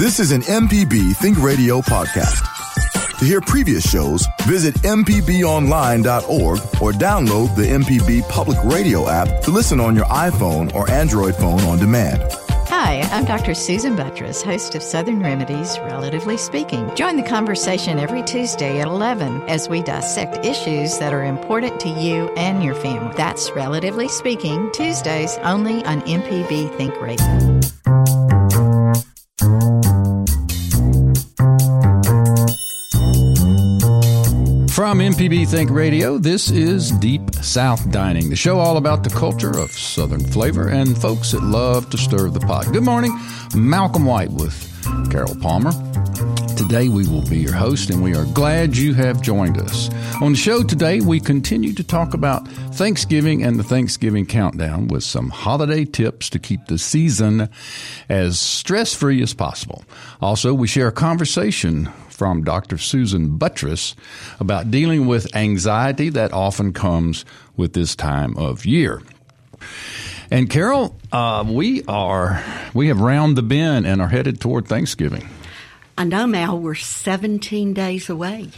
This is an MPB Think Radio podcast. To hear previous shows, visit MPBOnline.org or download the MPB Public Radio app to listen on your iPhone or Android phone on demand. Hi, I'm Dr. Susan Buttross, host of Southern Remedies, Relatively Speaking. Join the conversation every Tuesday at 11 as we dissect issues that are important to you and your family. That's Relatively Speaking, Tuesdays only on MPB Think Radio. From MPB Think Radio, this is Deep South Dining, the show all about the culture of Southern flavor and folks that love to stir the pot. Good morning, Malcolm White with Carol Palmer. Today we will be your host, and we are glad you have joined us. On the show today, we continue to talk about Thanksgiving and the Thanksgiving countdown with some holiday tips to keep the season as stress free as possible. Also, we share a conversation from Dr. Susan Buttross about dealing with anxiety that often comes with this time of year. And Carol, uh, we are we have round the bend and are headed toward Thanksgiving. I know, Mal. We're 17 days away.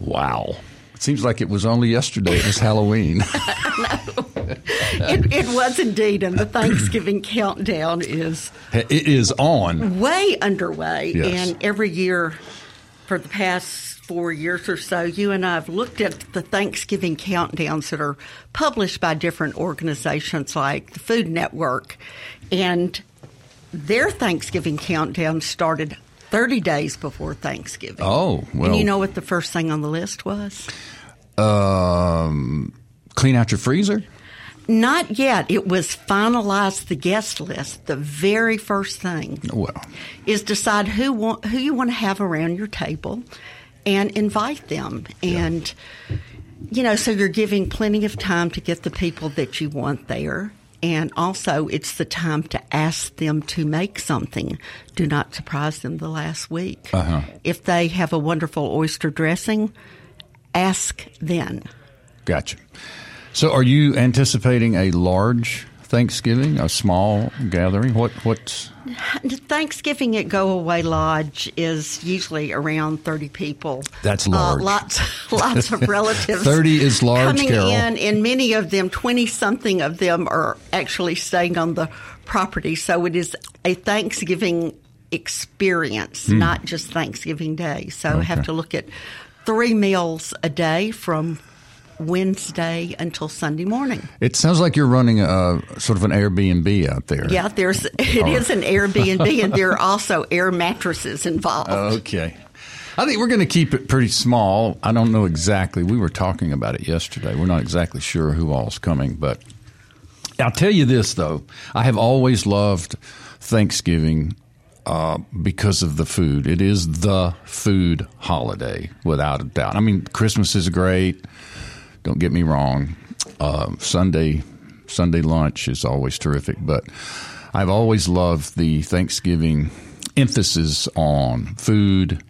Wow. It seems like it was only yesterday. It was Halloween. it, it, was indeed, and the Thanksgiving countdown is it is on way underway. Yes. And every year for the past four years or so, you and I have looked at the Thanksgiving countdowns that are published by different organizations like the Food Network. And their Thanksgiving countdown started 30 days before Thanksgiving. Oh, well. And you know what the first thing on the list was? Um, clean out your freezer? Not yet. It was finalize the guest list. The very first thing well. is decide who want, who you want to have around your table and invite them. And yeah. you know, so you're giving plenty of time to get the people that you want there. And also, it's the time to ask them to make something. Do not surprise them the last week. Uh-huh. If they have a wonderful oyster dressing, ask then. Gotcha. So, are you anticipating a large Thanksgiving, a small gathering? What what's Thanksgiving at Go Away Lodge is usually around thirty people. That's large. Uh, lots, lots of relatives. thirty is large, coming Carol. in, and many of them, twenty something of them, are actually staying on the property. So it is a Thanksgiving experience, Hmm. not just Thanksgiving Day. So Okay. have to look at three meals a day from Wednesday until Sunday morning. It sounds like you're running a sort of an Airbnb out there. Yeah, there's it is an Airbnb, and there are also air mattresses involved. Okay. I think we're going to keep it pretty small. I don't know exactly. We were talking about it yesterday. We're not exactly sure who all's coming, but I'll tell you this though. I have always loved Thanksgiving uh, because of the food. It is the food holiday, without a doubt. I mean, Christmas is great. Don't get me wrong. Uh, Sunday Sunday lunch is always terrific, but I've always loved the Thanksgiving emphasis on food,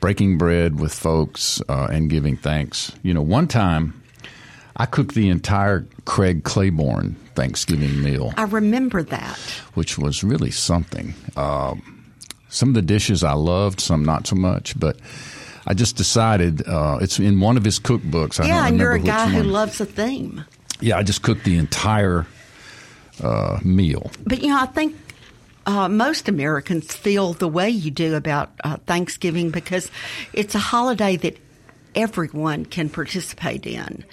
breaking bread with folks, uh, and giving thanks. You know, one time I cooked the entire Craig Claiborne Thanksgiving meal, I remember that. which was really something. Um, some of the dishes I loved, some not so much, but I just decided uh, it's in one of his cookbooks. I yeah, and you're a guy who loves a theme. Yeah, I just cooked the entire uh, meal. But you know, I think uh, most Americans feel the way you do about uh, Thanksgiving because it's a holiday that everyone can participate in.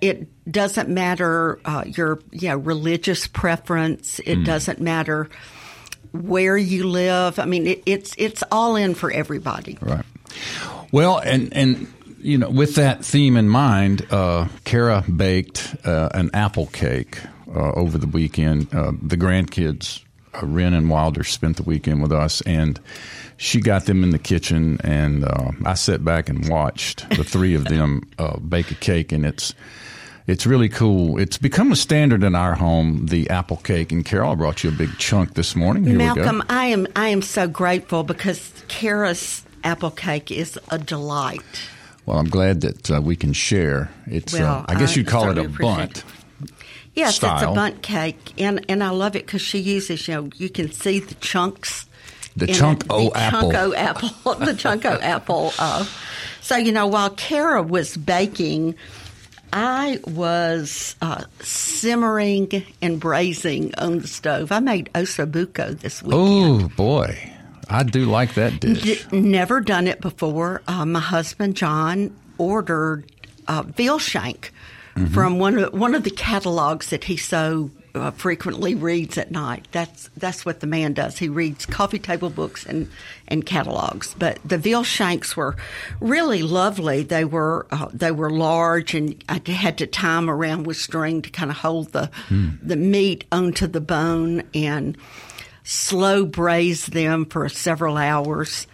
It doesn't matter uh, your you know, religious preference. It doesn't matter where you live. I mean, it, it's it's all in for everybody. Right. Well, and and you know, with that theme in mind, uh, Kara baked uh, an apple cake uh, over the weekend. Uh, the grandkids, uh, Ren and Wilder, spent the weekend with us, and she got them in the kitchen, and uh, I sat back and watched the three of them bake a cake, and it's. It's really cool. It's become a standard in our home, the apple cake. And Carol, I brought you a big chunk this morning. Here Malcolm. I am I am so grateful because Kara's apple cake is a delight. Well, I'm glad that uh, we can share. It's, uh, Well, I guess you'd call it a Bundt. Yes, it's a Bundt cake, and and I love it because she uses you know you can see the chunks The chunk it, o the apple. Chunko apple. the chunko apple. Uh, so you know, while Kara was baking, I was uh, simmering and braising on the stove. I made osobuco this weekend. Oh boy, I do like that dish. D- never done it before. Uh, my husband John ordered uh, veal shank Mm-hmm. from one of one of the catalogs that he so uh, frequently reads at night. That's that's what the man does. He reads coffee table books and and catalogs. But the veal shanks were really lovely. They were uh, they were large, and I had to tie them around with string to kind of hold the the meat onto the bone and slow braise them for several hours.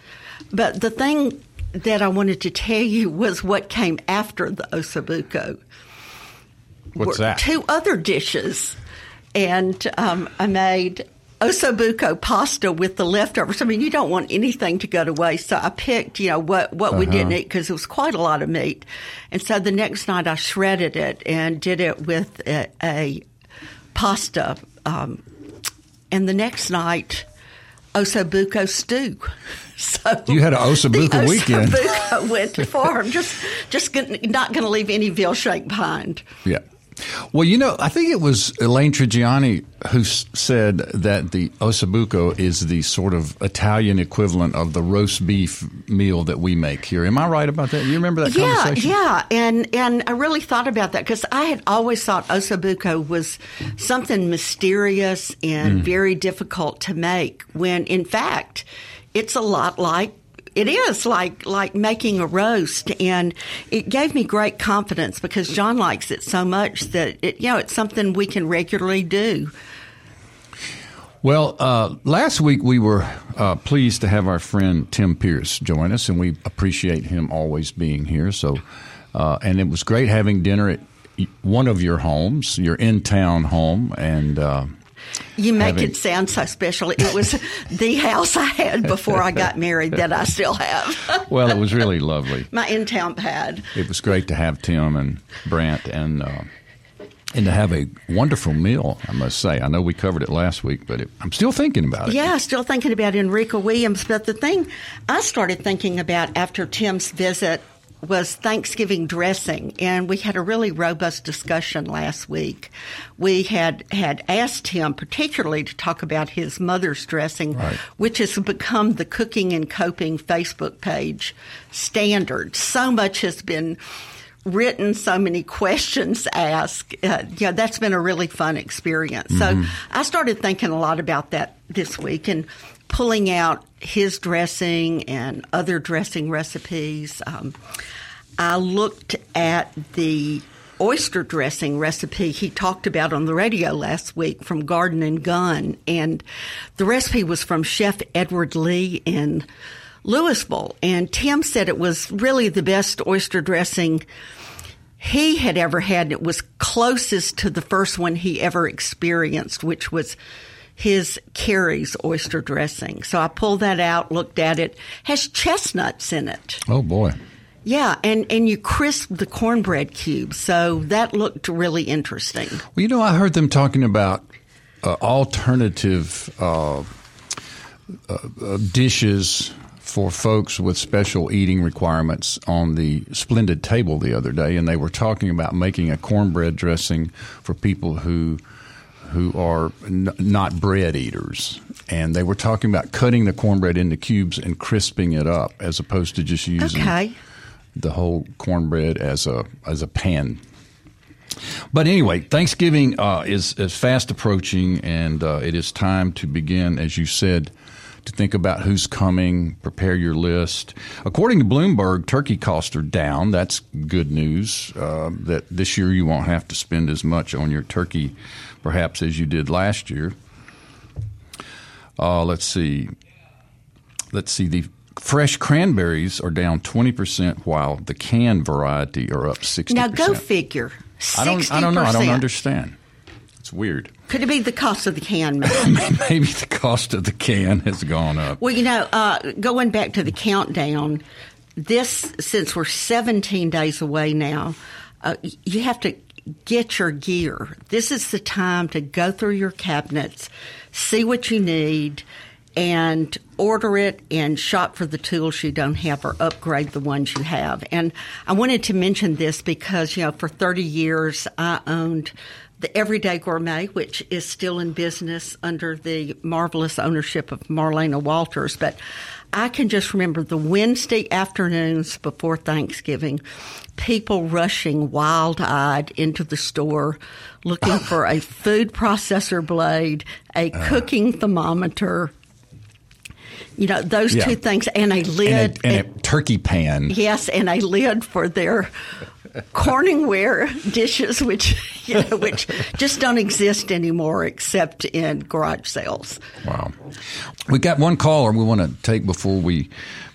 But the thing that I wanted to tell you was what came after the osobuco. What's that? Two other dishes. And um, I made osobuco pasta with the leftovers. I mean, you don't want anything to go to waste. So I picked, you know, what, what we didn't eat because it was quite a lot of meat. And so the next night I shredded it and did it with a, a pasta. Um, and the next night, osobuco stew. So You had an osobuco weekend. Osobuco went far. I'm just just not going to leave any veal shake behind. Yeah. Well, you know, I think it was Elaine Trigiani who s- said that the osobuco is the sort of Italian equivalent of the roast beef meal that we make here. Am I right about that? You remember that Yeah, conversation? yeah, and and I really thought about that because I had always thought osobuco was something mysterious and Mm. very difficult to make. When in fact, it's a lot like it is like like making a roast, and it gave me great confidence because John likes it so much that it, you know it's something we can regularly do. Well, uh, last week we were uh, pleased to have our friend Tim Pierce join us, and we appreciate him always being here. So, uh, and it was great having dinner at one of your homes, your in-town home, and uh, You make Having- it sound so special. It was the house I had before I got married that I still have. well, it was really lovely. My in town pad. It was great to have Tim and Brant and uh, and to have a wonderful meal. I must say. I know we covered it last week, but it, I'm still thinking about it. Yeah, still thinking about Enrica Williams. But the thing I started thinking about after Tim's visit was Thanksgiving dressing, and we had a really robust discussion last week. We had had asked him particularly to talk about his mother's dressing, Right. which has become the cooking and coping Facebook page standard. So much has been written, so many questions asked. Uh, yeah, that's been a really fun experience. So I started thinking a lot about that this week and pulling out his dressing and other dressing recipes. Um, I looked at the oyster dressing recipe he talked about on the radio last week from Garden and Gun, and the recipe was from Chef Edward Lee in Louisville. And Tim said it was really the best oyster dressing he had ever had. It was closest to the first one he ever experienced, which was his Carrie's oyster dressing. So I pulled that out, looked at it. Has chestnuts in it. Oh boy. Yeah, and, and you crisp the cornbread cubes. So that looked really interesting. Well, you know, I heard them talking about uh, alternative uh, uh, uh, dishes for folks with special eating requirements on the Splendid Table the other day, and they were talking about making a cornbread dressing for people who who are n- not bread eaters. And they were talking about cutting the cornbread into cubes and crisping it up, as opposed to just using Okay. the whole cornbread as a as a pan. But anyway, Thanksgiving uh, is is fast approaching, and uh, it is time to begin, as you said, to think about who's coming, prepare your list. According to Bloomberg, turkey costs are down. That's good news. Uh, that this year you won't have to spend as much on your turkey, perhaps as you did last year. Uh, let's see. Let's see. The fresh cranberries are down twenty percent, while the canned variety are up 60%. Now go figure. 60%. I don't. I don't know. I don't understand. Weird. Could it be the cost of the can? Maybe the cost of the can has gone up. Well, you know, uh, going back to the countdown, this since we're 17 days away now, uh, you have to get your gear. This is the time to go through your cabinets, see what you need, and order it and shop for the tools you don't have or upgrade the ones you have. And I wanted to mention this because, you know, for 30 years I owned the Everyday Gourmet, which is still in business under the marvelous ownership of Marlena Walters. But I can just remember the Wednesday afternoons before Thanksgiving, people rushing wild eyed into the store looking for a food processor blade, a uh. cooking thermometer, you know those yeah. two things and a lid and a, and a, turkey pan yes and a lid for their Corningware dishes, which you know, which just don't exist anymore except in garage sales. Wow, we got one caller we want to take before we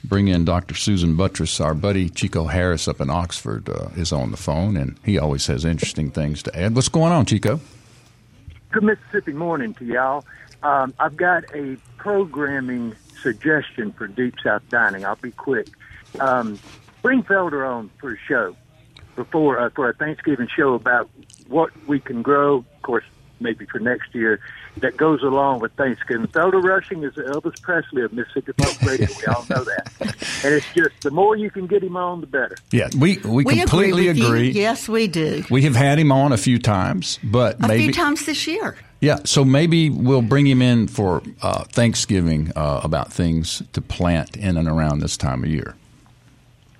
bring in Dr. Susan Buttross. Our buddy Chico Harris up in Oxford uh, is on the phone, and he always has interesting things to add. What's going on, Chico? Good Mississippi morning to y'all. Um, I've got a programming suggestion for Deep South Dining. I'll be quick. Um, bring Felder on for a show before uh, for a Thanksgiving show about what we can grow. Of course, maybe for next year that goes along with Thanksgiving. Felder Rushing is the Elvis Presley of Mississippi Public Radio. We all know that, and it's just the more you can get him on, the better. Yeah, we we, we completely agree, agree. Yes, we do. We have had him on a few times, but a maybe, few times this year. Yeah, so maybe we'll bring him in for uh, Thanksgiving uh, about things to plant in and around this time of year.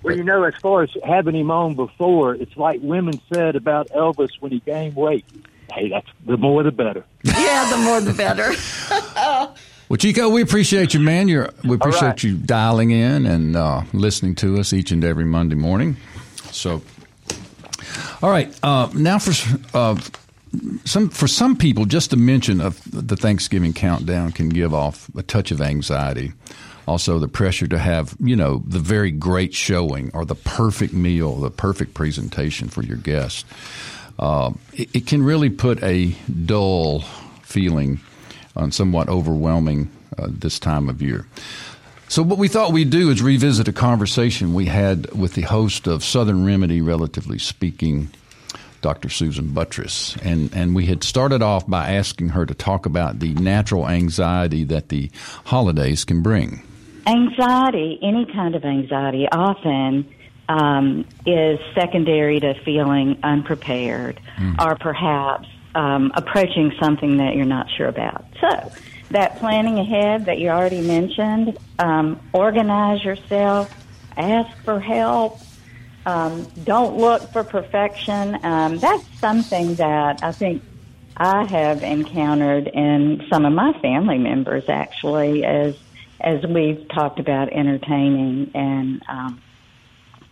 Well, you know, as far as having him on before, it's like women said about Elvis when he gained weight. Hey, that's the more the better. Yeah, the more the better. well, Chico, we appreciate you, man. You're, we appreciate right. you dialing in and uh, listening to us each and every Monday morning. So, all right, uh, now for uh, some for some people, just a mention of the Thanksgiving countdown can give off a touch of anxiety also the pressure to have you know the very great showing or the perfect meal, the perfect presentation for your guest. Uh, it, it, can really put a dull feeling on somewhat overwhelming uh, this time of year. So what we thought we'd do is revisit a conversation we had with the host of Southern Remedy, relatively speaking, Dr. Susan Buttross. And, and we had started off by asking her to talk about the natural anxiety that the holidays can bring. Anxiety, any kind of anxiety, often um, is secondary to feeling unprepared mm. or perhaps um, approaching something that you're not sure about. So, that planning ahead that you already mentioned, um, organize yourself, ask for help, um, don't look for perfection. Um, that's something that I think I have encountered in some of my family members actually as as we've talked about entertaining and um,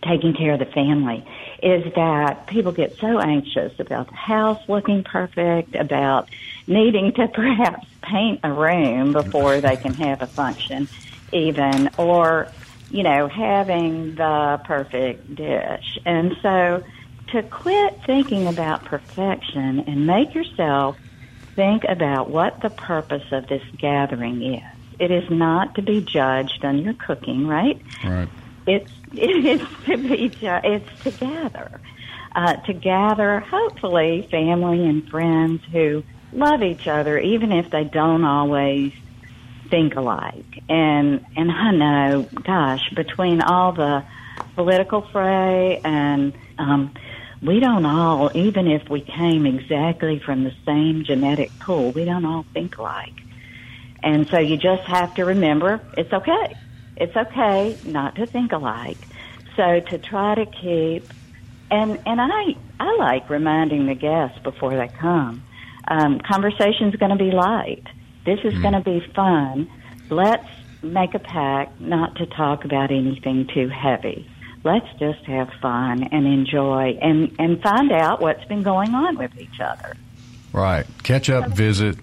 taking care of the family, is that people get so anxious about the house looking perfect, about needing to perhaps paint a room before they can have a function, even, or, you know, having the perfect dish. And so to quit thinking about perfection and make yourself think about what the purpose of this gathering is it is not to be judged on your cooking, right? Right. It's it is to be ju- it's to gather, uh, to gather hopefully family and friends who love each other, even if they don't always think alike. And and I know, gosh, between all the political fray and um, we don't all, even if we came exactly from the same genetic pool, we don't all think alike. And so you just have to remember it's okay. It's okay not to think alike. So to try to keep and and I I like reminding the guests before they come. Um, conversation's going to be light. This is mm. going to be fun. Let's make a pact not to talk about anything too heavy. Let's just have fun and enjoy and and find out what's been going on with each other. Right. Catch up, visit,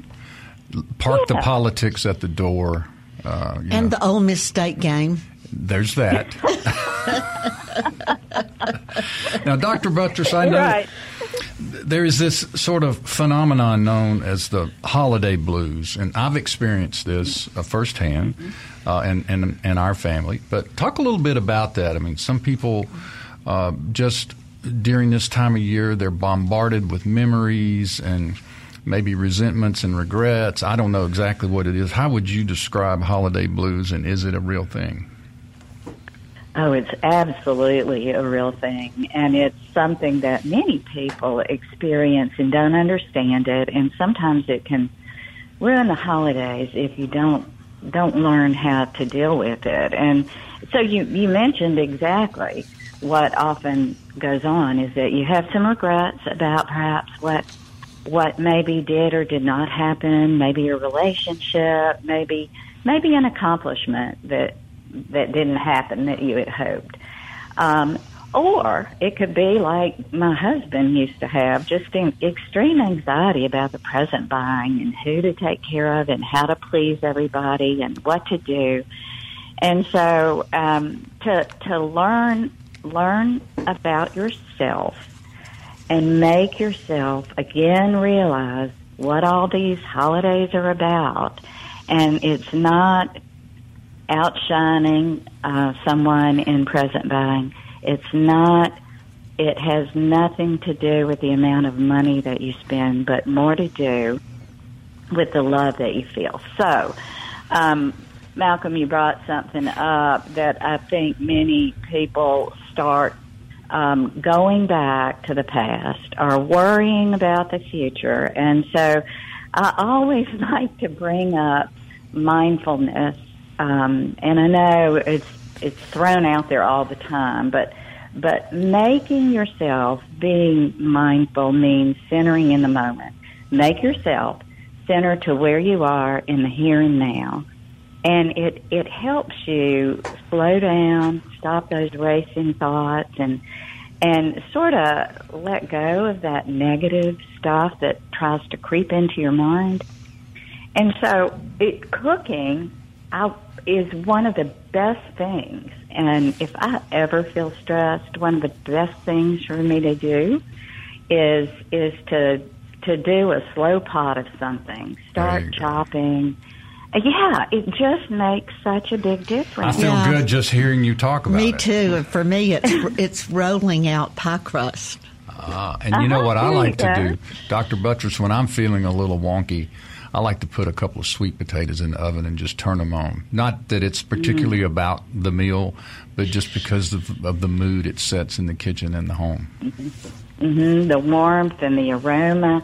park yeah. the politics at the door. Uh, and know. the Ole Miss State game. There's that. now, Dr. Buttross, I know right. there is this sort of phenomenon known as the holiday blues, and I've experienced this uh, firsthand mm-hmm. uh, in, in, in, our family. But talk a little bit about that. I mean, some people uh, just during this time of year, they're bombarded with memories and maybe resentments and regrets. I don't know exactly what it is. How would you describe holiday blues, and is it a real thing? Oh, it's absolutely a real thing. And it's something that many people experience and don't understand it. And sometimes it can ruin the holidays if you don't don't learn how to deal with it. And so you, you mentioned exactly what often goes on is that you have some regrets about perhaps what what maybe did or did not happen, maybe a relationship, maybe maybe an accomplishment that that didn't happen that you had hoped. Um, or it could be like my husband used to have, just in extreme anxiety about the present buying and who to take care of and how to please everybody and what to do. And so um, to to learn learn about yourself and make yourself again realize what all these holidays are about. And it's not outshining uh, someone in present buying. It's not. It has nothing to do with the amount of money that you spend, but more to do with the love that you feel. So, um, Malcolm, you brought something up that I think many people start um, going back to the past or worrying about the future, and so I always like to bring up mindfulness um, and I know it's it's thrown out there all the time, but but making yourself being mindful means centering in the moment. Make yourself center to where you are in the here and now. And it, it helps you slow down, stop those racing thoughts and and sort of let go of that negative stuff that tries to creep into your mind. And so it cooking I, is one of the best things. And if I ever feel stressed, one of the best things for me to do is is to to do a slow pot of something. Start chopping. Yeah, it just makes such a big difference. I feel Yeah. good just hearing you talk about Me it. Me too. For me, it's it's rolling out pie crust. Ah, and you know Uh-huh, what I like to go. do, Dr. Buttross, when I'm feeling a little wonky, I like to put a couple of sweet potatoes in the oven and just turn them on. Not that it's particularly Mm-hmm. about the meal, but just because of, of the mood it sets in the kitchen and the home. Mm-hmm. the warmth and the aroma.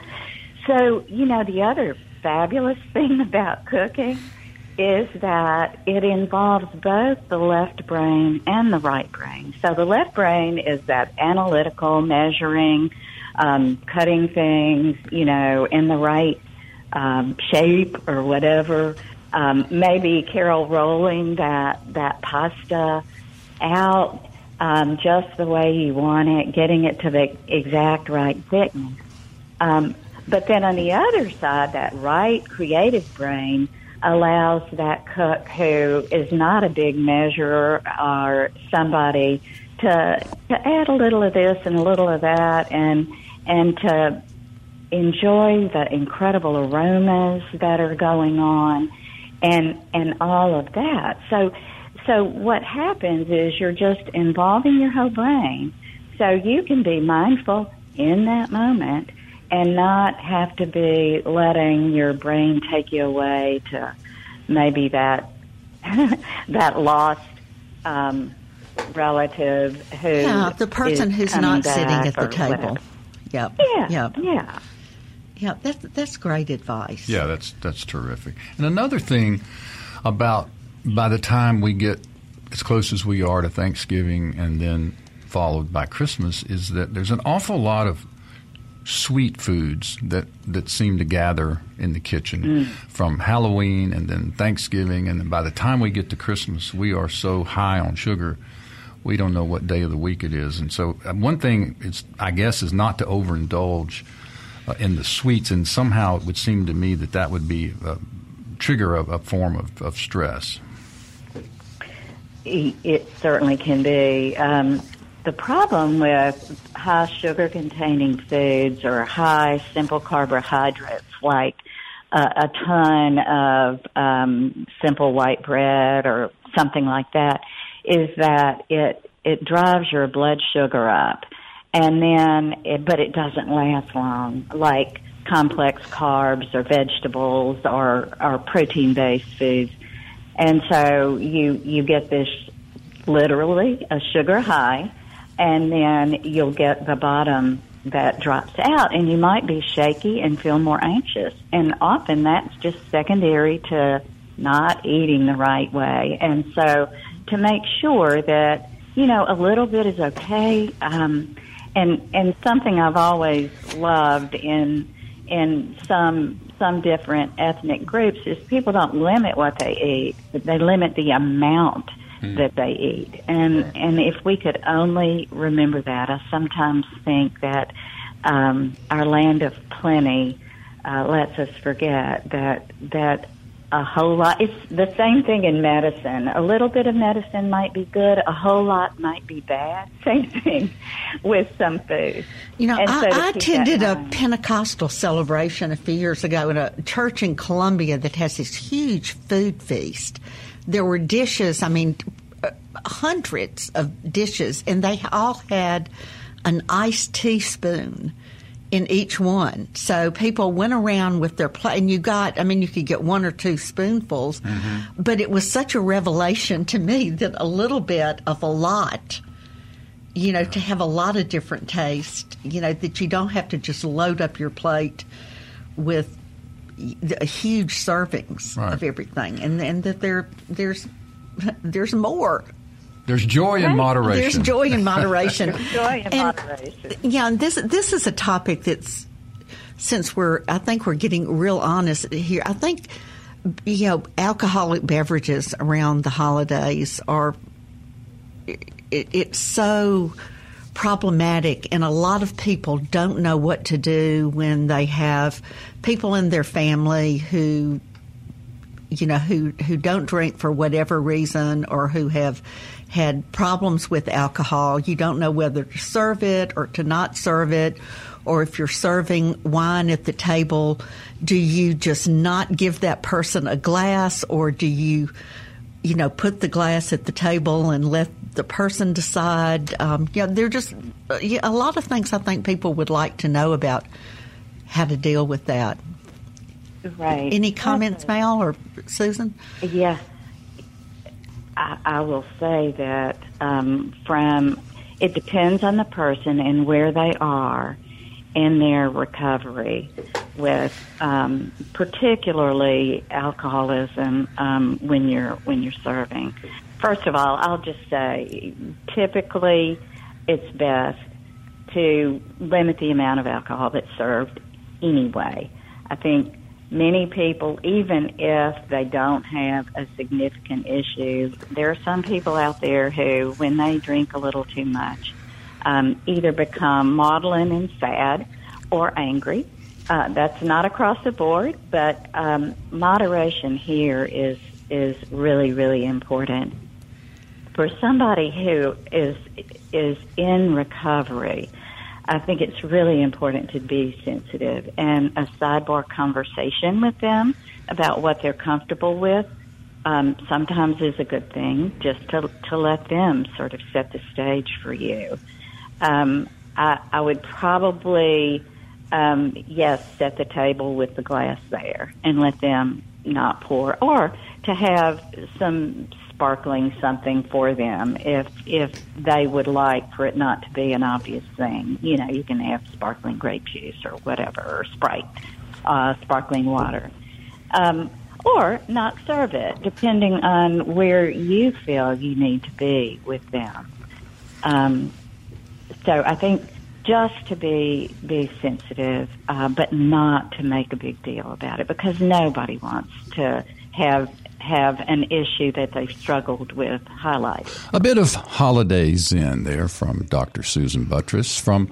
So, you know, the other fabulous thing about cooking is that it involves both the left brain and the right brain. So the left brain is that analytical, measuring, um, cutting things, you know, in the right um, shape or whatever. Um, maybe Carol rolling that that pasta out um, just the way you want it, getting it to the exact right thickness. Um, but then on the other side, that right creative brain allows that cook who is not a big measurer or somebody to to add a little of this and a little of that and and to enjoy the incredible aromas that are going on and and all of that. So so what happens is you're just involving your whole brain so you can be mindful in that moment and not have to be letting your brain take you away to maybe that that lost um, relative who Yeah, the person is who's not sitting at the table. whatever. Yep. Yeah, Yep. yeah. Yeah. That's that's great advice. Yeah, that's that's terrific. And another thing about by the time we get as close as we are to Thanksgiving and then followed by Christmas is that there's an awful lot of sweet foods that, that seem to gather in the kitchen from Halloween and then Thanksgiving and then by the time we get to Christmas we are so high on sugar we don't know what day of the week it is and so uh, one thing is I guess is not to overindulge uh, in the sweets, and somehow it would seem to me that that would be a trigger of a form of, of stress. It certainly can be. Um, the problem with high sugar containing foods or high simple carbohydrates like uh, a ton of um, simple white bread or something like that is that it it drives your blood sugar up and then it, but it doesn't last long like complex carbs or vegetables or, or protein based foods. And so you, you get this literally a sugar high and then you'll get the bottom that drops out and you might be shaky and feel more anxious. And often that's just secondary to not eating the right way. And so to make sure that, you know, a little bit is okay. Um, and, and something I've always loved in, in some, some different ethnic groups is people don't limit what they eat, but they limit the amount mm. that they eat. And, and if we could only remember that, I sometimes think that, um, our land of plenty, uh, lets us forget that, that a whole lot. It's the same thing in medicine. A little bit of medicine might be good. A whole lot might be bad. Same thing with some food. You know, I, I attended a Pentecostal celebration a few years ago in a church in Columbia that has this huge food feast. There were dishes. I mean, hundreds of dishes, and they all had an iced teaspoon in each one. So people went around with their plate, and you got, I mean, you could get one or two spoonfuls, mm-hmm. but it was such a revelation to me that a little bit of a lot, you know, to have a lot of different tastes, you know, that you don't have to just load up your plate with huge servings right. of everything, and and that there there's there's more. There's joy in moderation. There's joy in moderation. joy in and, moderation. Yeah, and this this is a topic that's since we're I think we're getting real honest here. I think you know alcoholic beverages around the holidays are it, it's so problematic and a lot of people don't know what to do when they have people in their family who you know who who don't drink for whatever reason or who have had problems with alcohol. You don't know whether to serve it or to not serve it, or if you're serving wine at the table, do you just not give that person a glass, or do you, you know, put the glass at the table and let the person decide? Um, yeah, they're just yeah, a lot of things I think people would like to know about how to deal with that. Right. Any comments, Mal or Susan? Yeah. I, will say that um, from it depends on the person and where they are in their recovery with um, particularly alcoholism um, when you're when you're serving. First of all, I'll just say typically it's best to limit the amount of alcohol that's served anyway. I think many people, even if they don't have a significant issue, there are some people out there who, when they drink a little too much, um, either become maudlin and sad or angry. Uh, that's not across the board, but um, moderation here is is really really important for somebody who is is in recovery I think it's really important to be sensitive and a sidebar conversation with them about what they're comfortable with. Um, sometimes is a good thing just to to let them sort of set the stage for you. Um, I, I would probably um, yes set the table with the glass there and let them not pour or to have some sparkling something for them if if they would like for it not to be an obvious thing. You know, you can have sparkling grape juice or whatever, or Sprite, uh, sparkling water. Um, or not serve it, depending on where you feel you need to be with them. Um, so I think just to be be sensitive, uh, but not to make a big deal about it, because nobody wants to have have an issue that they've struggled with highlighted. A bit of holidays in there from Dr. Susan Buttross from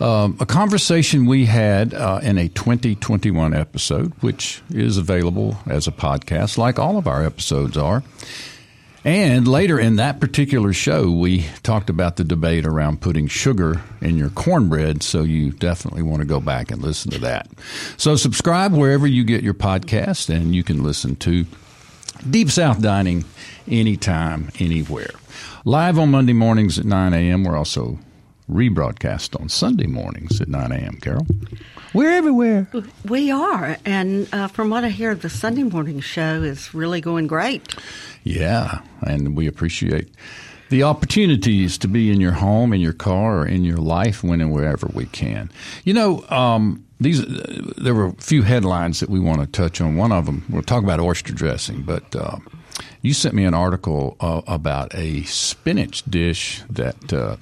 um, a conversation we had uh, in a 2021 episode, which is available as a podcast, like all of our episodes are. And later in that particular show, we talked about the debate around putting sugar in your cornbread. So you definitely want to go back and listen to that. So subscribe wherever you get your podcast, and you can listen to Deep South Dining anytime, anywhere. Live on Monday mornings at 9 a.m. We're also rebroadcast on Sunday mornings at 9 a.m., Carol. We're everywhere. We are, and uh, from what I hear, the Sunday morning show is really going great. Yeah, and we appreciate the opportunities to be in your home, in your car, or in your life when and wherever we can. You know, um, these uh, there were a few headlines that we want to touch on. One of them, we'll talk about oyster dressing, but uh, you sent me an article uh, about a spinach dish that. Uh,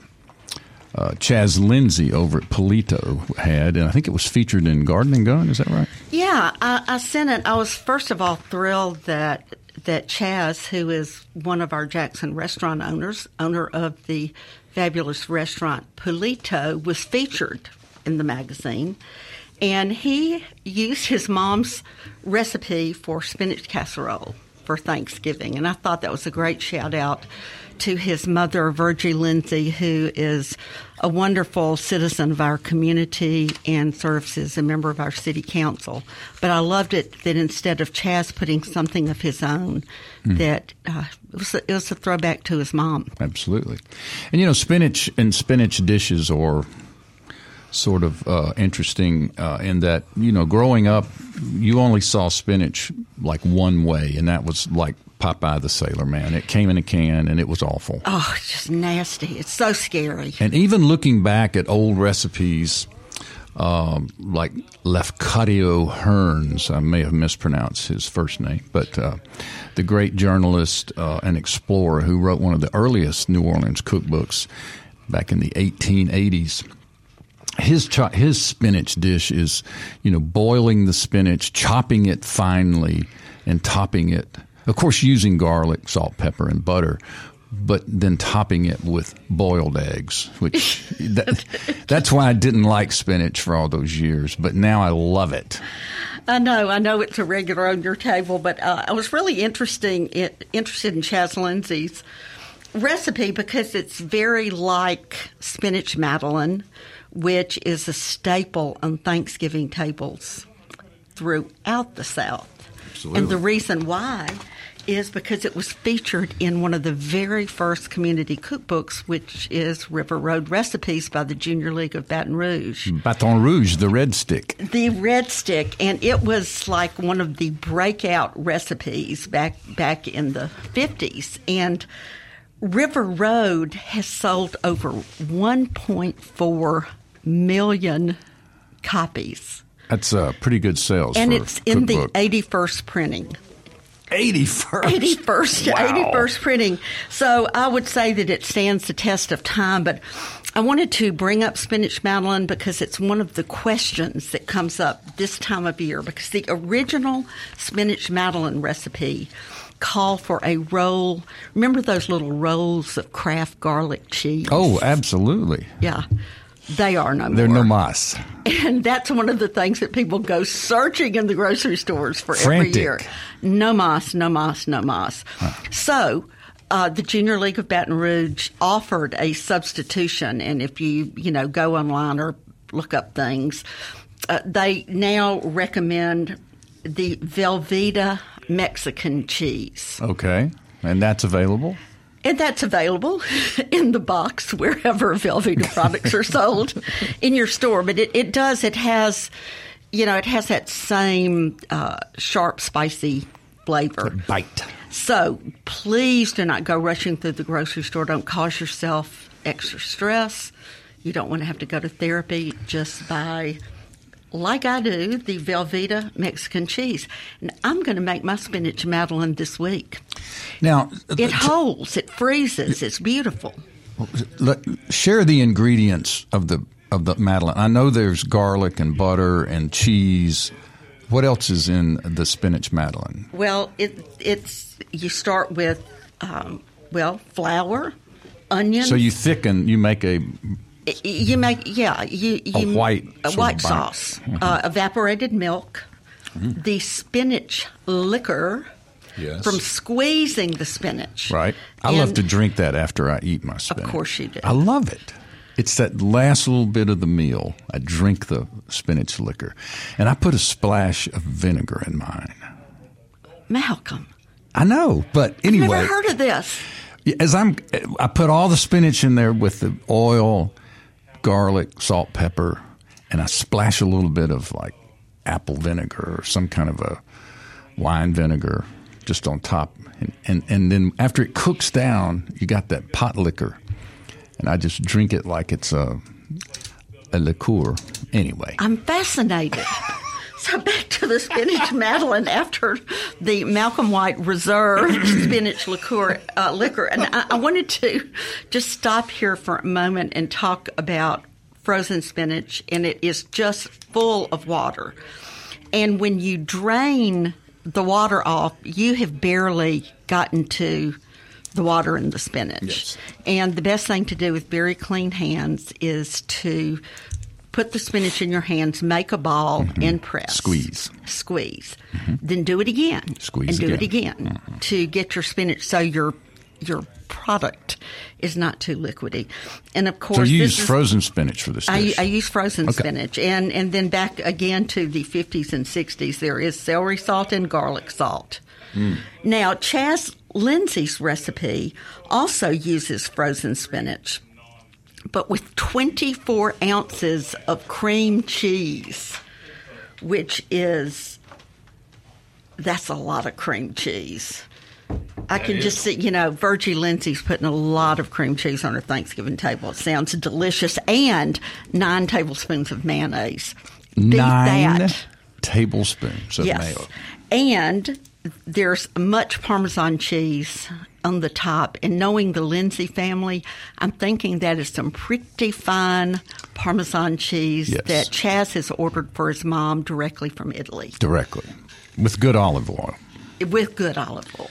uh, Chaz Lindsay over at Polito had, and I think it was featured in Garden and Gun. Is that right? Yeah, I, I sent it. I was first of all thrilled that that Chaz, who is one of our Jackson restaurant owners, owner of the fabulous restaurant Polito, was featured in the magazine. And he used his mom's recipe for spinach casserole for Thanksgiving. And I thought that was a great shout out to his mother, Virgi Lindsay, who is a wonderful citizen of our community and serves as a member of our city council. But I loved it that instead of Chaz putting something of his own, mm. that uh, it, was a, it was a throwback to his mom. Absolutely. And you know, spinach and spinach dishes or sort of uh, interesting uh, in that you know growing up you only saw spinach like one way and that was like Popeye the Sailor Man. It came in a can and it was awful. Oh, it's just nasty. It's so scary. And even looking back at old recipes, um, like Lafcadio Hearns, I may have mispronounced his first name, but uh, the great journalist uh, and explorer who wrote one of the earliest New Orleans cookbooks back in the 1880s his cho- his spinach dish is, you know, boiling the spinach, chopping it finely, and topping it of course, using garlic, salt, pepper, and butter, but then topping it with boiled eggs, which that, that's why I didn't like spinach for all those years, but now I love it. I know, I know it's a regular on your table, but uh, I was really interesting interested in Chaz Lindsay's recipe because it's very like spinach madeleine, which is a staple on Thanksgiving tables throughout the South. Absolutely. And the reason why is because it was featured in one of the very first community cookbooks, which is River Road Recipes by the Junior League of Baton Rouge. Baton Rouge, the Red Stick. The Red Stick, and it was like one of the breakout recipes back back in the fifties. And River Road has sold over 1.4 million copies. That's uh, pretty good sales, and it's in cookbook. the 81st printing. 81st. 81st, wow. 81st printing. So I would say that it stands the test of time, but I wanted to bring up spinach madeleine because it's one of the questions that comes up this time of year because the original spinach madeleine recipe call for a roll. Remember those little rolls of Kraft garlic cheese? Oh, absolutely. Yeah. They are no They're more. no mas. And that's one of the things that people go searching in the grocery stores for Frantic. every year. No mas, no mas, no mas. Huh. So, uh, the Junior League of Baton Rouge offered a substitution, and if you you know go online or look up things, uh, they now recommend the Velveeta Mexican cheese. Okay, and that's available. And that's available in the box wherever Velveeta products are sold in your store. But it, it does, it has, you know, it has that same uh, sharp, spicy flavor. Bite. So please do not go rushing through the grocery store. Don't cause yourself extra stress. You don't want to have to go to therapy. Just buy like I do, the Velveeta Mexican cheese. And I'm going to make my spinach madeleine this week. Now, it holds, it freezes, it's beautiful. Let, share the ingredients of the of the madeleine. I know there's garlic and butter and cheese. What else is in the spinach madeleine? Well, it it's you start with um, well flour, onion. So you thicken. You make a you make yeah you, you a white a white sauce, mm-hmm. uh, evaporated milk, mm-hmm. the spinach liquor. Yes. From squeezing the spinach. Right. I and love to drink that after I eat my spinach. Of course you do. I love it. It's that last little bit of the meal. I drink the spinach liquor. And I put a splash of vinegar in mine. Malcolm. I know, but anyway. I've never heard of this. As I'm I put all the spinach in there with the oil garlic, salt, pepper, and I splash a little bit of like apple vinegar or some kind of a wine vinegar just on top. And, and, and then after it cooks down, you got that pot liquor. And I just drink it like it's a, a liqueur. Anyway. I'm fascinated. So back to the spinach Madeleine after the Malcolm White Reserve spinach liqueur, uh, liquor, and I, I, wanted to just stop here for a moment and talk about frozen spinach, and it is just full of water. And when you drain the water off, you have barely gotten to the water in the spinach. Yes. And the best thing to do with very clean hands is to put the spinach in your hands, make a ball, mm-hmm. and press. Squeeze. Squeeze. Mm-hmm. Then do it again. Squeeze and do again. it again mm-hmm. to get your spinach so your your product is not too liquidy. And of course, so you use is, frozen spinach for this. I, I use frozen Okay. spinach, and and then back again to the 50s and 60s. There is celery salt and garlic salt. Mm. Now, Chaz Lindsay's recipe also uses frozen spinach, but with 24 ounces of cream cheese, which is that's a lot of cream cheese. I can just see, you know, Virgi Lindsay's putting a lot of cream cheese on her Thanksgiving table. It sounds delicious. And nine tablespoons of mayonnaise. Beat Nine that. tablespoons of Yes. mayo. And there's much Parmesan cheese on the top. And knowing the Lindsay family, I'm thinking that is some pretty fine Parmesan cheese Yes. that Chaz has ordered for his mom directly from Italy Directly. With good olive oil. with good olive oil.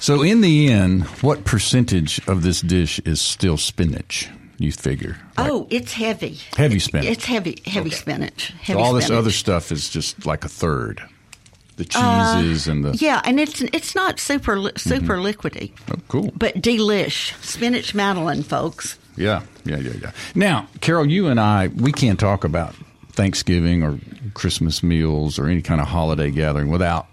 So, in the end, what percentage of this dish is still spinach? You figure? Like, oh, it's heavy. Heavy spinach. It's heavy, heavy spinach. Heavy so all this other stuff is just like a third. The uh, cheeses and the Yeah, and it's it's not super super mm-hmm. liquidy, oh, cool. but delish spinach Madeleine, folks. Yeah, yeah, yeah, yeah. Now, Carol, you and I, we can't talk about Thanksgiving or Christmas meals or any kind of holiday gathering without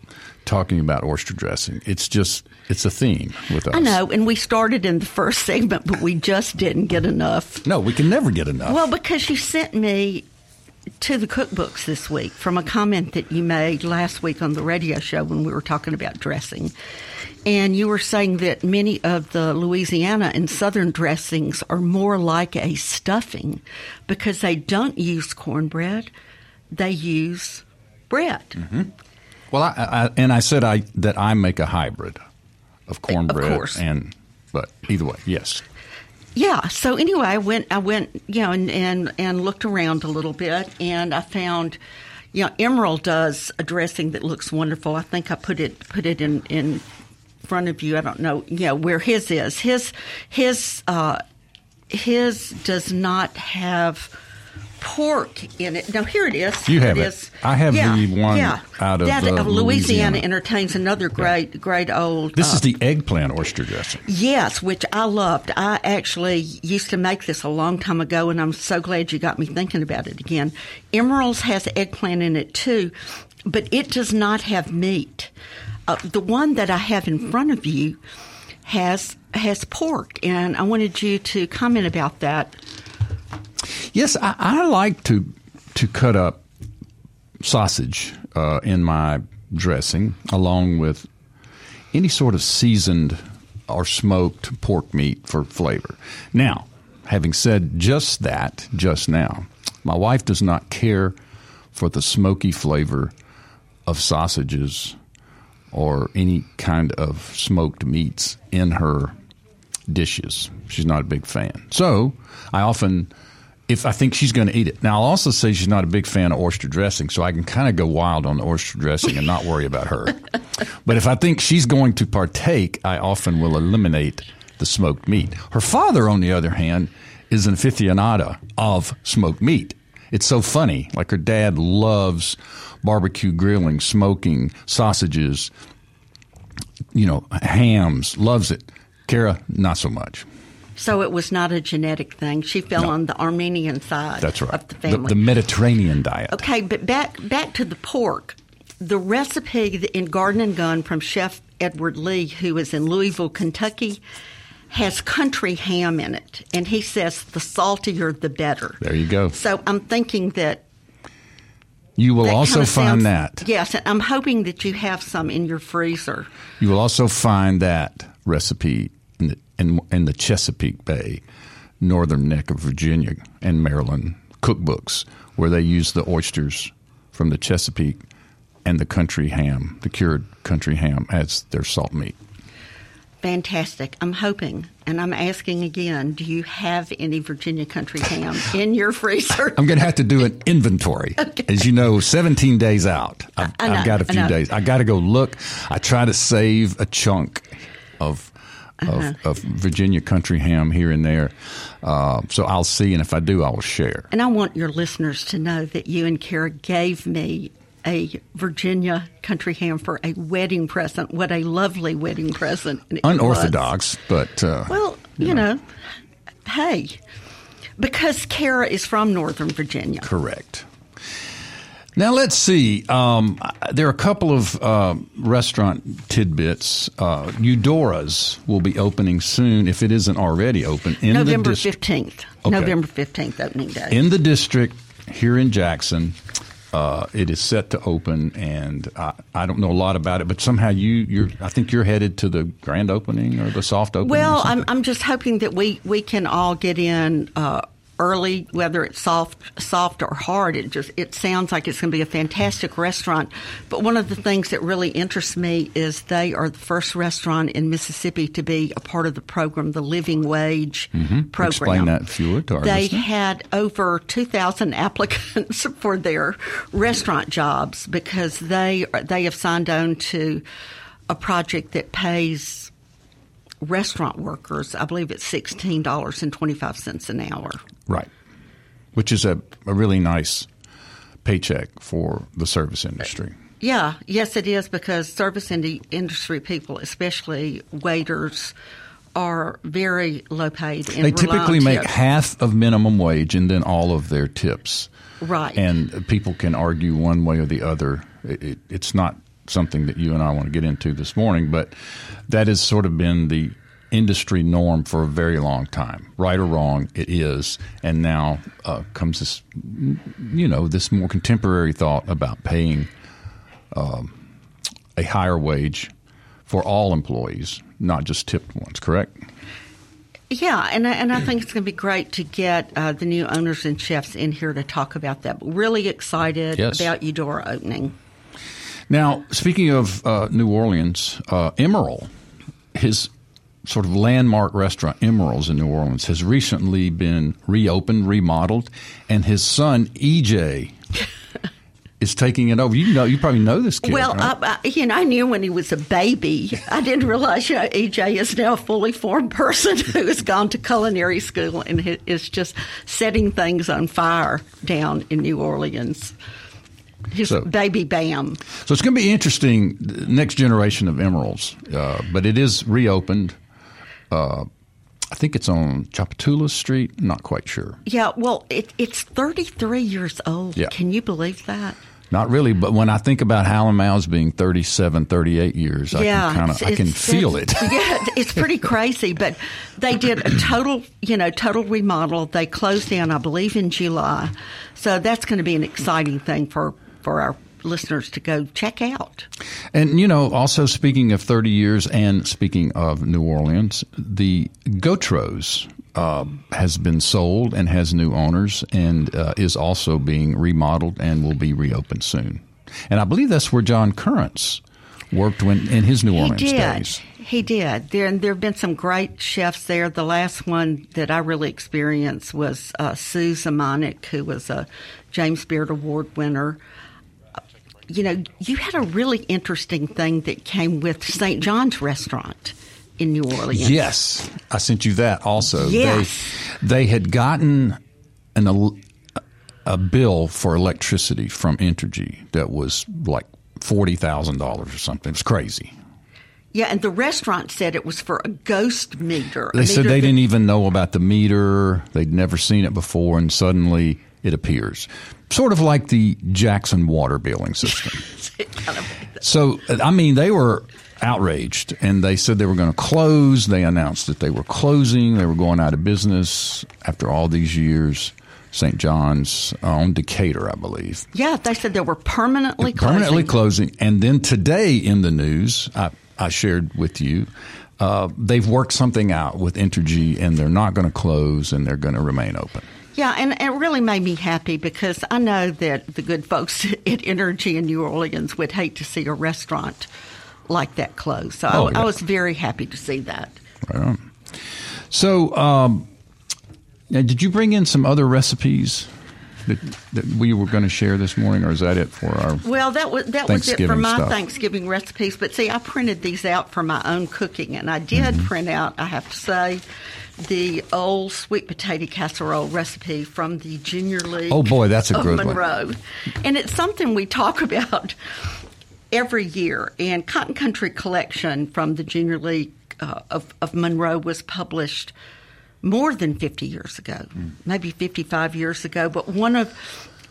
talking about oyster dressing. It's just, it's a theme with us. I know, and we started in the first segment, but we just didn't get enough. No, we can never get enough. Well, because you sent me to the cookbooks this week from a comment that you made last week on the radio show when we were talking about dressing. And you were saying that many of the Louisiana and Southern dressings are more like a stuffing because they don't use cornbread, they use bread. Mm-hmm. well, I, I, and I said I that I make a hybrid of cornbread course. and, but either way, yes. Yeah. So anyway, I went. I went. You know, and, and and looked around a little bit, and I found, you know, Emeril does a dressing that looks wonderful. I think I put it put it in in front of you. I don't know. You know where his is. His his uh, his does not have pork in it. Now here it is. You have it. is. I have yeah, the one yeah. out of, that, uh, Louisiana, Louisiana. entertains another great great old. This uh, is the eggplant oyster dressing. Yes, which I loved. I actually used to make this a long time ago, and I'm so glad you got me thinking about it again. Emeril's has eggplant in it too, but it does not have meat. Uh, the one that I have in front of you has has pork, and I wanted you to comment about that. Yes, I, I like to to cut up sausage uh, in my dressing, along with any sort of seasoned or smoked pork meat for flavor. Now, having said just that, just now, my wife does not care for the smoky flavor of sausages or any kind of smoked meats in her dishes. She's not a big fan. So I often, if I think she's going to eat it. Now, I'll also say she's not a big fan of oyster dressing, so I can kind of go wild on the oyster dressing and not worry about her. but if I think she's going to partake, I often will eliminate the smoked meat. Her father, on the other hand, is an aficionado of smoked meat. It's so funny. Like her dad loves barbecue grilling, smoking, sausages, you know, hams, loves it. Kara, not so much. So it was not a genetic thing. She fell No. on the Armenian side That's right. of the The, family. the Mediterranean diet. Okay, but back back to the pork. The recipe in Garden and Gun from Chef Edward Lee, who is in Louisville, Kentucky, has country ham in it, and he says the saltier the better. There you go. So I'm thinking that You will also find sounds- that. Yes, and I'm hoping that you have some in your freezer. You will also find that recipe in the, in, in the Chesapeake Bay, northern neck of Virginia and Maryland cookbooks, where they use the oysters from the Chesapeake and the country ham, the cured country ham, as their salt meat. Fantastic. I'm hoping, and I'm asking again, do you have any Virginia country ham in your freezer? I'm going to have to do an inventory. As you know, 17 days out. I've, know, I've got a few days. I got to go look. I try to save a chunk of. Uh-huh. Of, of Virginia country ham here and there, uh, so I'll see, and if I do, I will share. And I want your listeners to know that you and Kara gave me a Virginia country ham for a wedding present. What a lovely wedding present. it was. Unorthodox, but uh, Well, you know, hey, because Kara is from Northern Virginia. correct. Now let's see. Um, there are a couple of uh, restaurant tidbits. Uh, Eudora's will be opening soon, if it isn't already open. In November dist- 15th. Okay. November 15th, opening day. in the district here in Jackson. Uh, it is set to open, and I, I don't know a lot about it, but somehow you, you're, I think you're headed to the grand opening or the soft opening. Well. I'm, I'm just hoping that we, we can all get in uh, early, whether it's soft soft or hard. It just it sounds like it's going to be a fantastic restaurant. But one of the things that really interests me is they are the first restaurant in Mississippi to be a part of the program, the Living Wage program. Mm-hmm. Explain that, if you would, to our They listeners. had over 2,000 applicants for their restaurant jobs because they they have signed on to a project that pays restaurant workers, I believe it's sixteen dollars and twenty five cents an hour. Right. Which is a, a really nice paycheck for the service industry. Yeah, yes, it is because service indi- industry people, especially waiters, are very low paid. They typically make tips. half of minimum wage and then all of their tips. Right. And people can argue one way or the other. It, it, it's not something that you and I want to get into this morning, but that has sort of been the industry norm for a very long time. Right or wrong, it is. And now uh, comes this, you know, this more contemporary thought about paying um, a higher wage for all employees, not just tipped ones, correct? Yeah, and I, and I think it's going to be great to get uh, the new owners and chefs in here to talk about that. Really excited Yes. about Eudora opening. Now, speaking of uh, New Orleans, uh, Emeril, his sort of landmark restaurant, Emeril's in New Orleans, has recently been reopened, remodeled, and his son EJ is taking it over. You know, you probably know this kid. Well, right? I, I, you know, I knew when he was a baby. I didn't realize, you know, EJ is now a fully formed person who has gone to culinary school and is just setting things on fire down in New Orleans. His So- baby Bam. so it's going to be interesting. Next generation of Emerils, uh, but it is reopened. Uh, I think it's on Tchoupitoulas Street. Not quite sure. Yeah, well, it, it's 33 years old. Yeah. Can you believe that? Not really, but when I think about Hal and Mal's being 37, 38 years, I yeah, can kind of I can feel it. Yeah, it's pretty crazy. But they did a total, you know, total remodel. They closed down, I believe, in July. So that's going to be an exciting thing for for our listeners to go check out. And you know, also speaking of 30 years and speaking of New Orleans, the Gautreau's uh, has been sold and has new owners and uh, is also being remodeled and will be reopened soon. And I believe that's where John Currence worked when in his New Orleans he days. He did. There and there have been some great chefs there. The last one that I really experienced was uh, Sue Zemanick, who was a James Beard Award winner. You know, you had a really interesting thing that came with St. John's Restaurant in New Orleans. Yes, I sent you that also. Yes. They they had gotten an a bill for electricity from Entergy that was like forty thousand dollars or something. It was crazy. Yeah, and the restaurant said it was for a ghost meter. They said they that- didn't even know about the meter. They'd never seen it before, and suddenly it appears. Sort of like the Jackson water billing system. so, I mean, they were outraged, and they said they were going to close. They announced that they were closing. They were going out of business after all these years. St. John's on Decatur, I believe. Yeah, they said they were permanently closing. Permanently closing. And then today in the news, I, I shared with you, uh, they've worked something out with Entergy and they're not going to close and they're going to remain open. Yeah, and it really made me happy because I know that the good folks at Entergy in New Orleans would hate to see a restaurant like that close. So Oh, I, yeah. I was very happy to see that. Right on. So, um, now, did you bring in some other recipes that, that we were going to share this morning, or is that it for our? Well, that was that was it for my stuff. Thanksgiving recipes. But see, I printed these out for my own cooking, and I did Mm-hmm. print out. I have to say, the old sweet potato casserole recipe from the Junior League. Oh, boy, that's a of good one. Monroe, and it's something we talk about every year. And Cotton Country Collection from the Junior League uh, of, of Monroe was published more than 50 years ago, maybe 55 years ago. But one of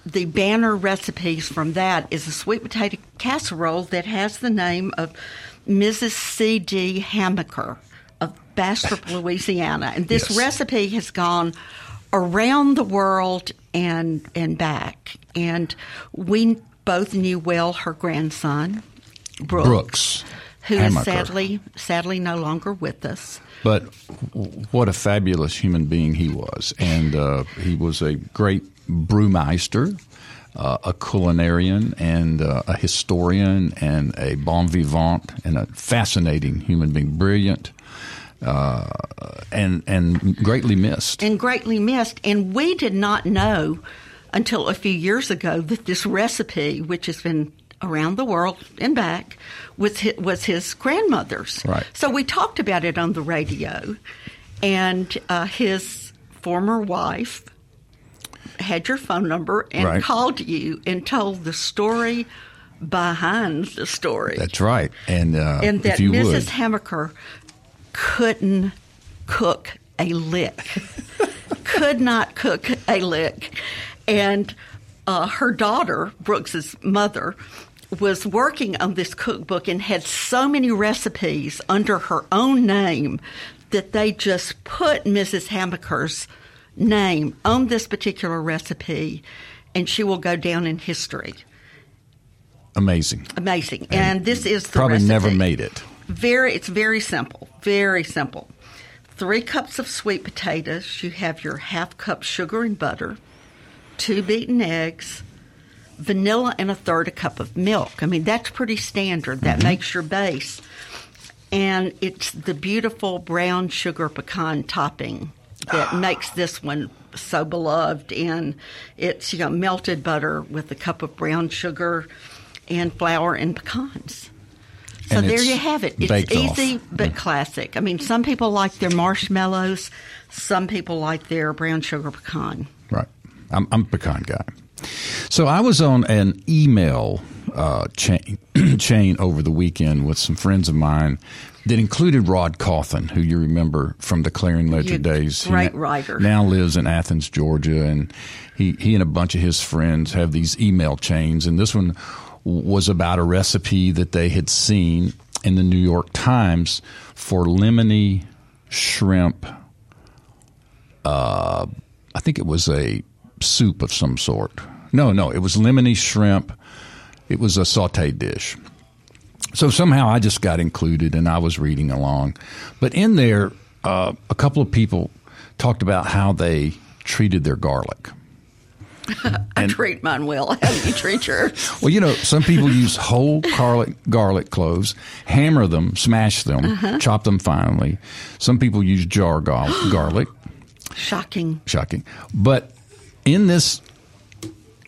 the banner recipes from that is a sweet potato casserole that has the name of Mrs. C.D. Hamaker of Bastrop, Louisiana. And this Yes. recipe has gone around the world and and back. And we both knew well her grandson, Brooks, Brooks who is sadly sadly no longer with us. But what a fabulous human being he was. And uh, he was a great brewmeister, uh, a culinarian, and uh, a historian, and a bon vivant, and a fascinating human being. Brilliant. Uh, and and greatly missed. and greatly missed. And we did not know until a few years ago that this recipe, which has been around the world and back, was his, was his grandmother's. Right. So we talked about it on the radio, and uh, his former wife had your phone number and Right. called you and told the story behind the story That's right. And uh, and that if you Mrs. would, Hamaker couldn't cook a lick, could not cook a lick, and uh, her daughter, Brooks's mother, was working on this cookbook and had so many recipes under her own name that they just put Mrs. Hamaker's name on this particular recipe, and she will go down in history. amazing. Amazing, and, this is the Probably recipe. never made it. Very, it's very simple. Very simple. Three cups of sweet potatoes. You have your half cup sugar and butter, two beaten eggs, vanilla, and a third a cup of milk. I mean, that's pretty standard. That mm-hmm. makes your base. And it's the beautiful brown sugar pecan topping that ah. makes this one so beloved. And it's you know melted butter with a cup of brown sugar and flour and pecans. So there you have it. It's baked off. easy but classic. I mean, some people like their marshmallows, some people like their brown sugar pecan. Right. I'm, I'm a pecan guy. So I was on an email uh, chain chain over the weekend with some friends of mine that included Rod Cawthon, who you remember from the Clarion Ledger You days. He great na- writer. Now lives in Athens, Georgia, and he he and a bunch of his friends have these email chains, and this one was about a recipe that they had seen in the New York Times for lemony shrimp I think it was a soup of some sort. No, no, it was lemony shrimp. It was a sauteed dish. So somehow I just got included and I was reading along. But in there, uh, a couple of people talked about how they treated their garlic. I treat mine well. How do you treat yours? Well, you know, some people use whole garlic garlic cloves, hammer them, smash them, uh-huh. chop them finely. Some people use jar gar- garlic. Shocking. shocking. But in this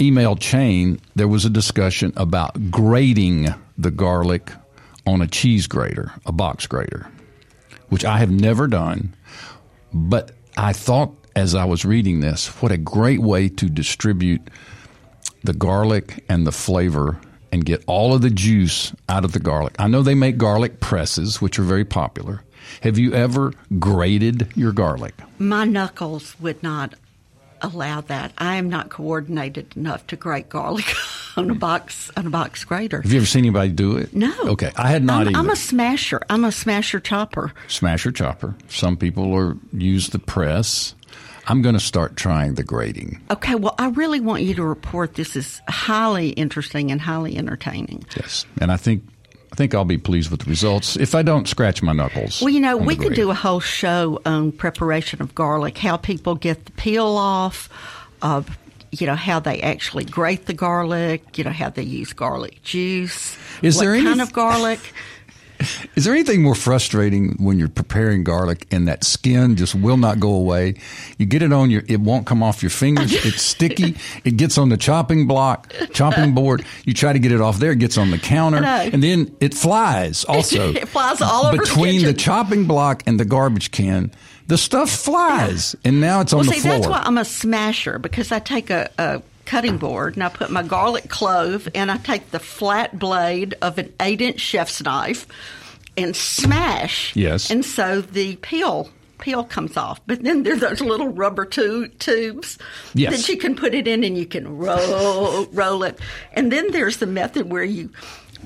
email chain, there was a discussion about grating the garlic on a cheese grater, a box grater, which I have never done. But I thought as I was reading this, what a great way to distribute the garlic and the flavor and get all of the juice out of the garlic. I know they make garlic presses, which are very popular. Have you ever grated your garlic? My knuckles would not allow that. I am not coordinated enough to grate garlic on a box on a box grater. Have you ever seen anybody do it? No. Okay, I had not I'm. I'm a smasher. I'm a smasher chopper. Smasher chopper. Some people are use the press. I'm going to start trying the grating. Okay, well, I really want you to report this is highly interesting and highly entertaining. Yes, and I think I think I'll be pleased with the results if I don't scratch my knuckles. Well, you know, we could do a whole show on preparation of garlic, how people get the peel off, of you know how they actually grate the garlic, you know how they use garlic juice, Is what there kind of garlic. Is there anything more frustrating when you're preparing garlic and that skin just will not go away? You get it on your, it won't come off your fingers. It's sticky. It gets on the chopping block, chopping board. You try to get it off there. It gets on the counter, and then it flies. Also, It flies all over between the kitchen. chopping block and the garbage can. The stuff flies, and now it's on Well, the see, floor. that's why I'm a smasher because I take a, a cutting board and I put my garlic clove and I take the flat blade of an eight inch chef's knife and smash. Yes. And so the peel peel comes off. But then there's those little rubber tu- tubes Yes. that you can put it in and you can roll roll it. And then there's the method where you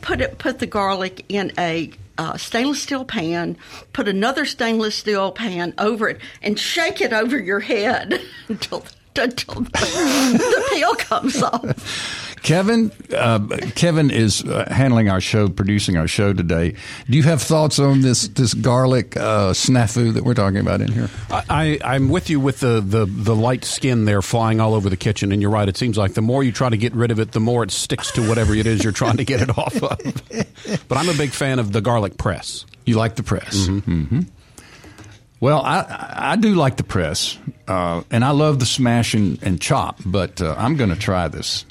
put it put the garlic in a uh, stainless steel pan, put another stainless steel pan over it, and shake it over your head until until the, the peel comes off. Kevin, uh, Kevin is uh, handling our show, producing our show today. Do you have thoughts on this this garlic uh, snafu that we're talking about in here? I, I'm with you with the, the, the light skin there flying all over the kitchen, and you're right. It seems like the more you try to get rid of it, the more it sticks to whatever it is you're trying to get it off of. But I'm a big fan of the garlic press. You like the press? Mm-hmm. Well, I I do like the press, uh, and I love the smash and, and chop. But uh, I'm going to try this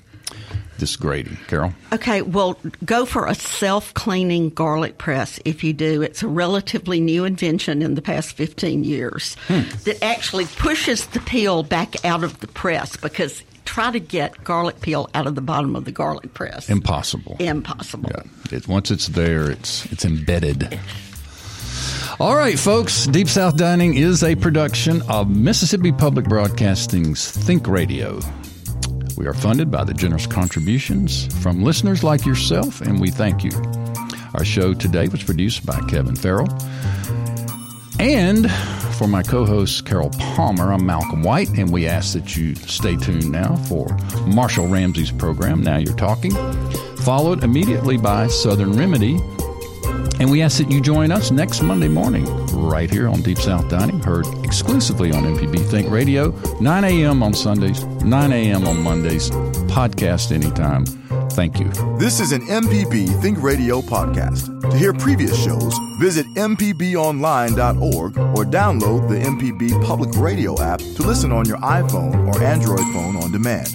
this grating, Carol. Okay, well, go for a self cleaning garlic press if you do. It's a relatively new invention in the past 15 years that actually pushes the peel back out of the press because try to get garlic peel out of the bottom of the garlic press. Impossible. Impossible. Yeah, it, once it's there, it's it's embedded. All right, folks. Deep South Dining is a production of Mississippi Public Broadcasting's Think Radio. We are funded by the generous contributions from listeners like yourself, and we thank you. Our show today was produced by Kevin Farrell. And for my co host, Carol Palmer, I'm Malcolm White, and we ask that you stay tuned now for Marshall Ramsey's program, Now You're Talking, followed immediately by Southern Remedy. And we ask that you join us next Monday morning, right here on Deep South Dining, heard exclusively on MPB Think Radio, 9 a.m. on Sundays, 9 a.m. on Mondays, podcast anytime. Thank you. This is an MPB Think Radio podcast. To hear previous shows, visit MPBOnline.org or download the MPB Public Radio app to listen on your iPhone or Android phone on demand.